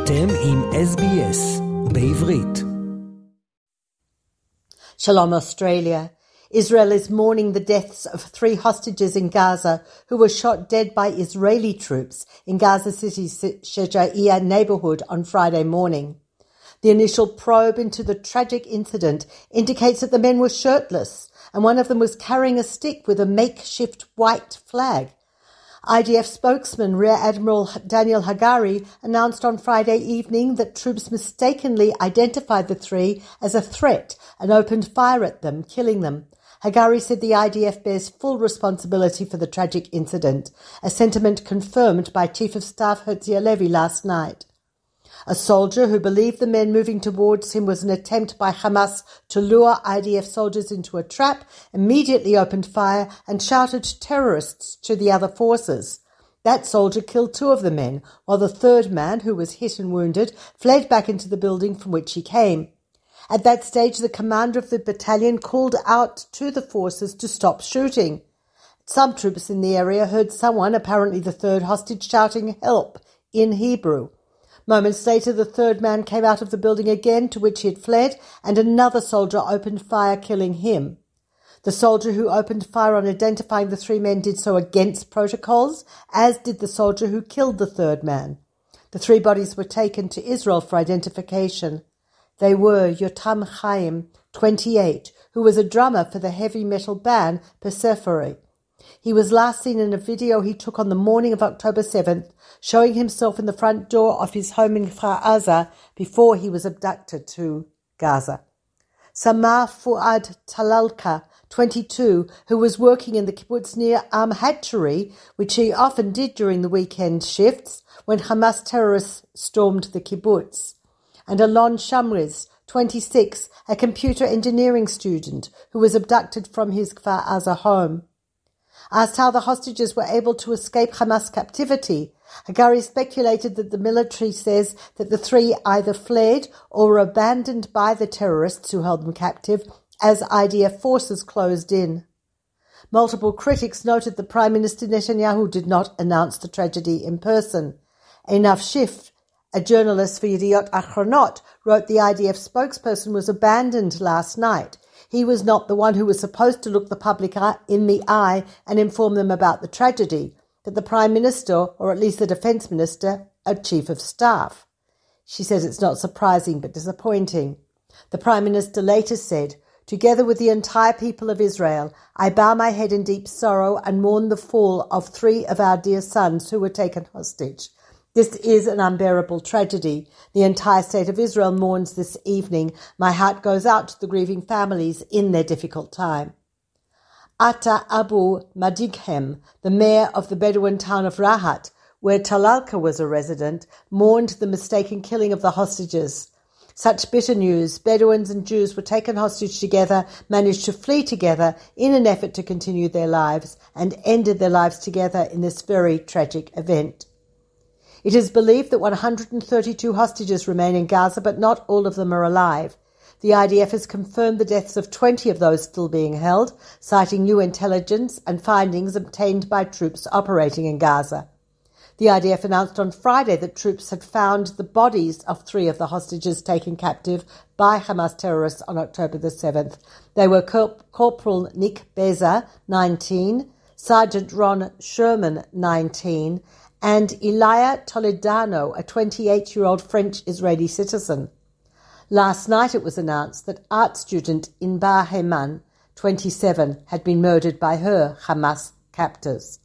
אתם עם SBS בעברית. Shalom Australia. Israel is mourning the deaths of three hostages in Gaza who were shot dead by Israeli troops in Gaza City's Shejaiya neighborhood on Friday morning. The initial probe into the tragic incident indicates that the men were shirtless and one of them was carrying a stick with a makeshift white flag. IDF spokesman Rear Admiral Daniel Hagari announced on Friday evening that troops mistakenly identified the three as a threat and opened fire at them, killing them. Hagari said the IDF bears full responsibility for the tragic incident, a sentiment confirmed by Chief of Staff Herzi Halevi last night. A soldier who believed the men moving towards him was an attempt by Hamas to lure IDF soldiers into a trap immediately opened fire and shouted terrorists to the other forces. That soldier killed two of the men, while the third man, who was hit and wounded, fled back into the building from which he came. At that stage, the commander of the battalion called out to the forces to stop shooting. Some troops in the area heard someone, apparently the third hostage, shouting help in Hebrew. Moments later, the third man came out of the building again to which he had fled, and another soldier opened fire, killing him. The soldier who opened fire on identifying the three men did so against protocols, as did the soldier who killed the third man. The three bodies were taken to Israel for identification. They were Yotam Chaim, 28, who was a drummer for the heavy metal band Persephore. He was last seen in a video he took on the morning of October 7th, showing himself in the front door of his home in Kfar Aza before he was abducted to Gaza. Samar Fuad Talalka, 22, who was working in the kibbutz Nir Am which he often did during the weekend shifts when Hamas terrorists stormed the kibbutz. And Alon Shamriz, 26, a computer engineering student who was abducted from his Kfar Aza home. Asked how the hostages were able to escape Hamas captivity, Hagari speculated that the military says that the three either fled or were abandoned by the terrorists who held them captive as IDF forces closed in. Multiple critics noted that Prime Minister Netanyahu did not announce the tragedy in person. Einav Schiff, a journalist for Yediot Achronot, wrote the IDF spokesperson was abandoned last night. He was not the one who was supposed to look the public in the eye and inform them about the tragedy, but the Prime Minister, or at least the Defence Minister, a Chief of Staff. She says it's not surprising but disappointing. The Prime Minister later said, Together with the entire people of Israel, I bow my head in deep sorrow and mourn the fall of three of our dear sons who were taken hostage. This is an unbearable tragedy. The entire state of Israel mourns this evening. My heart goes out to the grieving families in their difficult time. Atta Abu Madighem, the mayor of the Bedouin town of Rahat, where Talalka was a resident, mourned the mistaken killing of the hostages. Such bitter news, Bedouins and Jews were taken hostage together, managed to flee together in an effort to continue their lives, and ended their lives together in this very tragic event. It is believed that 132 hostages remain in Gaza, but not all of them are alive. The IDF has confirmed the deaths of 20 of those still being held, citing new intelligence and findings obtained by troops operating in Gaza. The IDF announced on Friday that troops had found the bodies of three of the hostages taken captive by Hamas terrorists on October the 7th. They were Corporal Nick Beza, 19, Sergeant Ron Sherman, 19, and Elia Toledano, a 28 year old French Israeli citizen. Last night it was announced that art student Inbar Haiman, 27, had been murdered by her Hamas captors.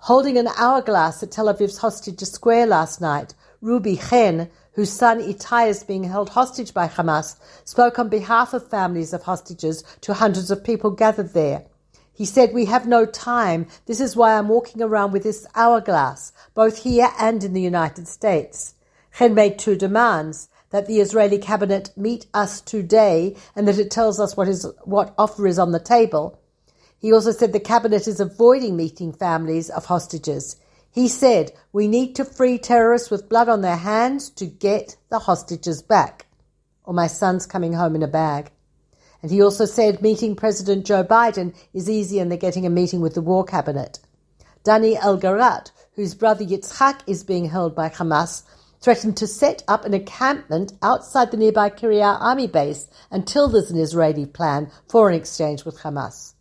Holding an hourglass at Tel Aviv's hostage square last night, Ruby Chen, whose son Itai is being held hostage by Hamas, spoke on behalf of families of hostages to hundreds of people gathered there. He said, We have no time. This is why I'm walking around with this hourglass, both here and in the United States. Chen made two demands that the Israeli cabinet meet us today and that it tells us what is what offer is on the table. He also said the cabinet is avoiding meeting families of hostages. He said, We need to free terrorists with blood on their hands to get the hostages back. Or my son's coming home in a bag. And he also said meeting President Joe Biden is easier than getting a meeting with the war cabinet. Dani El Garat, whose brother Yitzhak is being held by Hamas, threatened to set up an encampment outside the nearby Kiryat army base until there's an Israeli plan for an exchange with Hamas.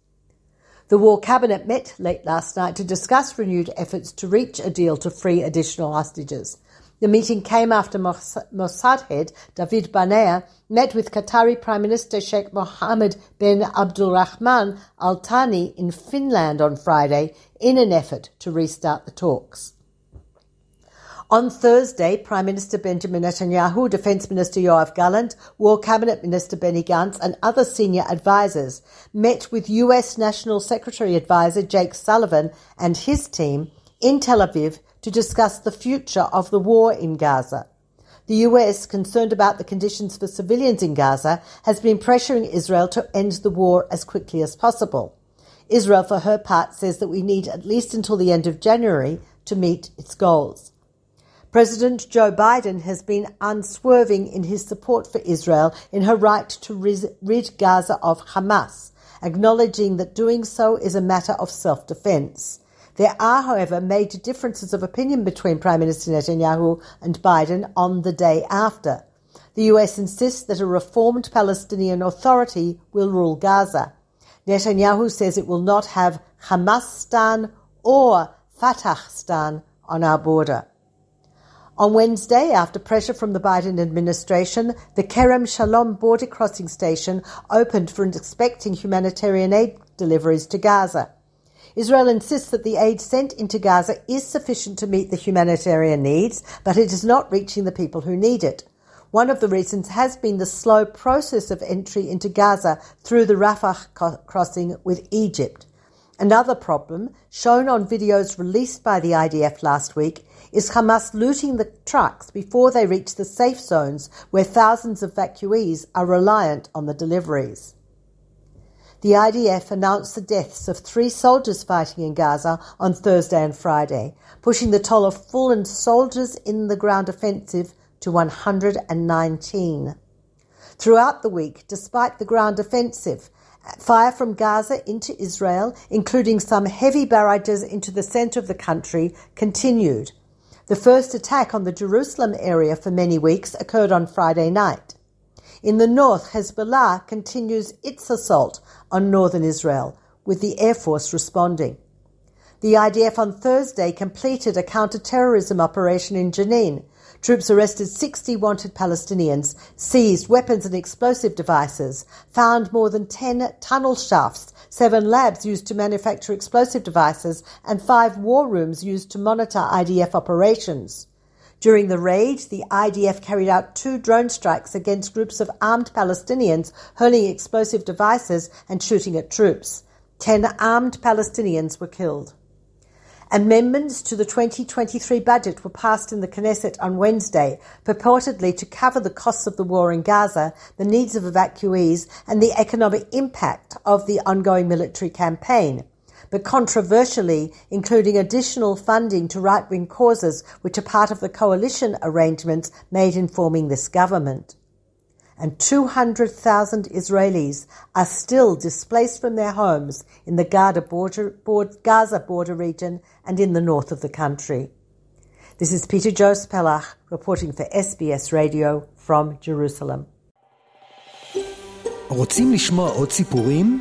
The War Cabinet met late last night to discuss renewed efforts to reach a deal to free additional hostages. The meeting came after Mossad head David Barnea met with Qatari Prime Minister Sheikh Mohammed bin Abdulrahman Al Thani in Finland on Friday in an effort to restart the talks. On Thursday, Prime Minister Benjamin Netanyahu, Defence Minister Yoav Gallant, War Cabinet Minister Benny Gantz, and other senior advisers met with US National Secretary Advisor Jake Sullivan and his team in Tel Aviv to discuss the future of the war in Gaza. The US, concerned about the conditions for civilians in Gaza, has been pressuring Israel to end the war as quickly as possible. Israel, for her part, says that we need at least until the end of January to meet its goals. President Joe Biden has been unswerving in his support for Israel in her right to rid Gaza of Hamas, acknowledging that doing so is a matter of self defense. There are, however, major differences of opinion between Prime Minister Netanyahu and Biden on the day after. The US insists that a reformed Palestinian Authority will rule Gaza. Netanyahu says it will not have Hamastan or Fatahstan on our border. On Wednesday, after pressure from the Biden administration, the Kerem Shalom border crossing station opened for expecting humanitarian aid deliveries to Gaza. Israel insists that the aid sent into Gaza is sufficient to meet the humanitarian needs, but it is not reaching the people who need it. One of the reasons has been the slow process of entry into Gaza through the Rafah crossing with Egypt. Another problem, shown on videos released by the IDF last week, is Hamas looting the trucks before they reach the safe zones where thousands of evacuees are reliant on the deliveries. The IDF announced the deaths of three soldiers fighting in Gaza on Thursday and Friday, pushing the toll of fallen soldiers in the ground offensive to 119. Throughout the week, despite the ground offensive, fire from Gaza into Israel, including some heavy barrages into the center of the country, continued, the first attack on the Jerusalem area for many weeks occurred on Friday night. In the north, Hezbollah continues its assault on northern Israel, with the Air Force responding. The IDF on Thursday completed a counter-terrorism operation in Jenin. Troops arrested 60 wanted Palestinians, seized weapons and explosive devices, found more than 10 tunnel shafts seven labs used to manufacture explosive devices, and five war rooms used to monitor IDF operations. During the raid, the IDF carried out two drone strikes against groups of armed Palestinians hurling explosive devices and shooting at troops. Ten armed Palestinians were killed. Amendments to the 2023 budget were passed in the Knesset on Wednesday, purportedly to cover the costs of the war in Gaza, the needs of evacuees, and the economic impact of the ongoing military campaign But controversially, including additional funding to right wing causes, which are part of the coalition arrangements made in forming this government and 200,000 Israelis are still displaced from their homes in the Gaza border, Gaza border region and in the north of the country. This is Peter Joseph Pelach reporting for SBS Radio from Jerusalem. רוצים לשמוע עוד סיפורים?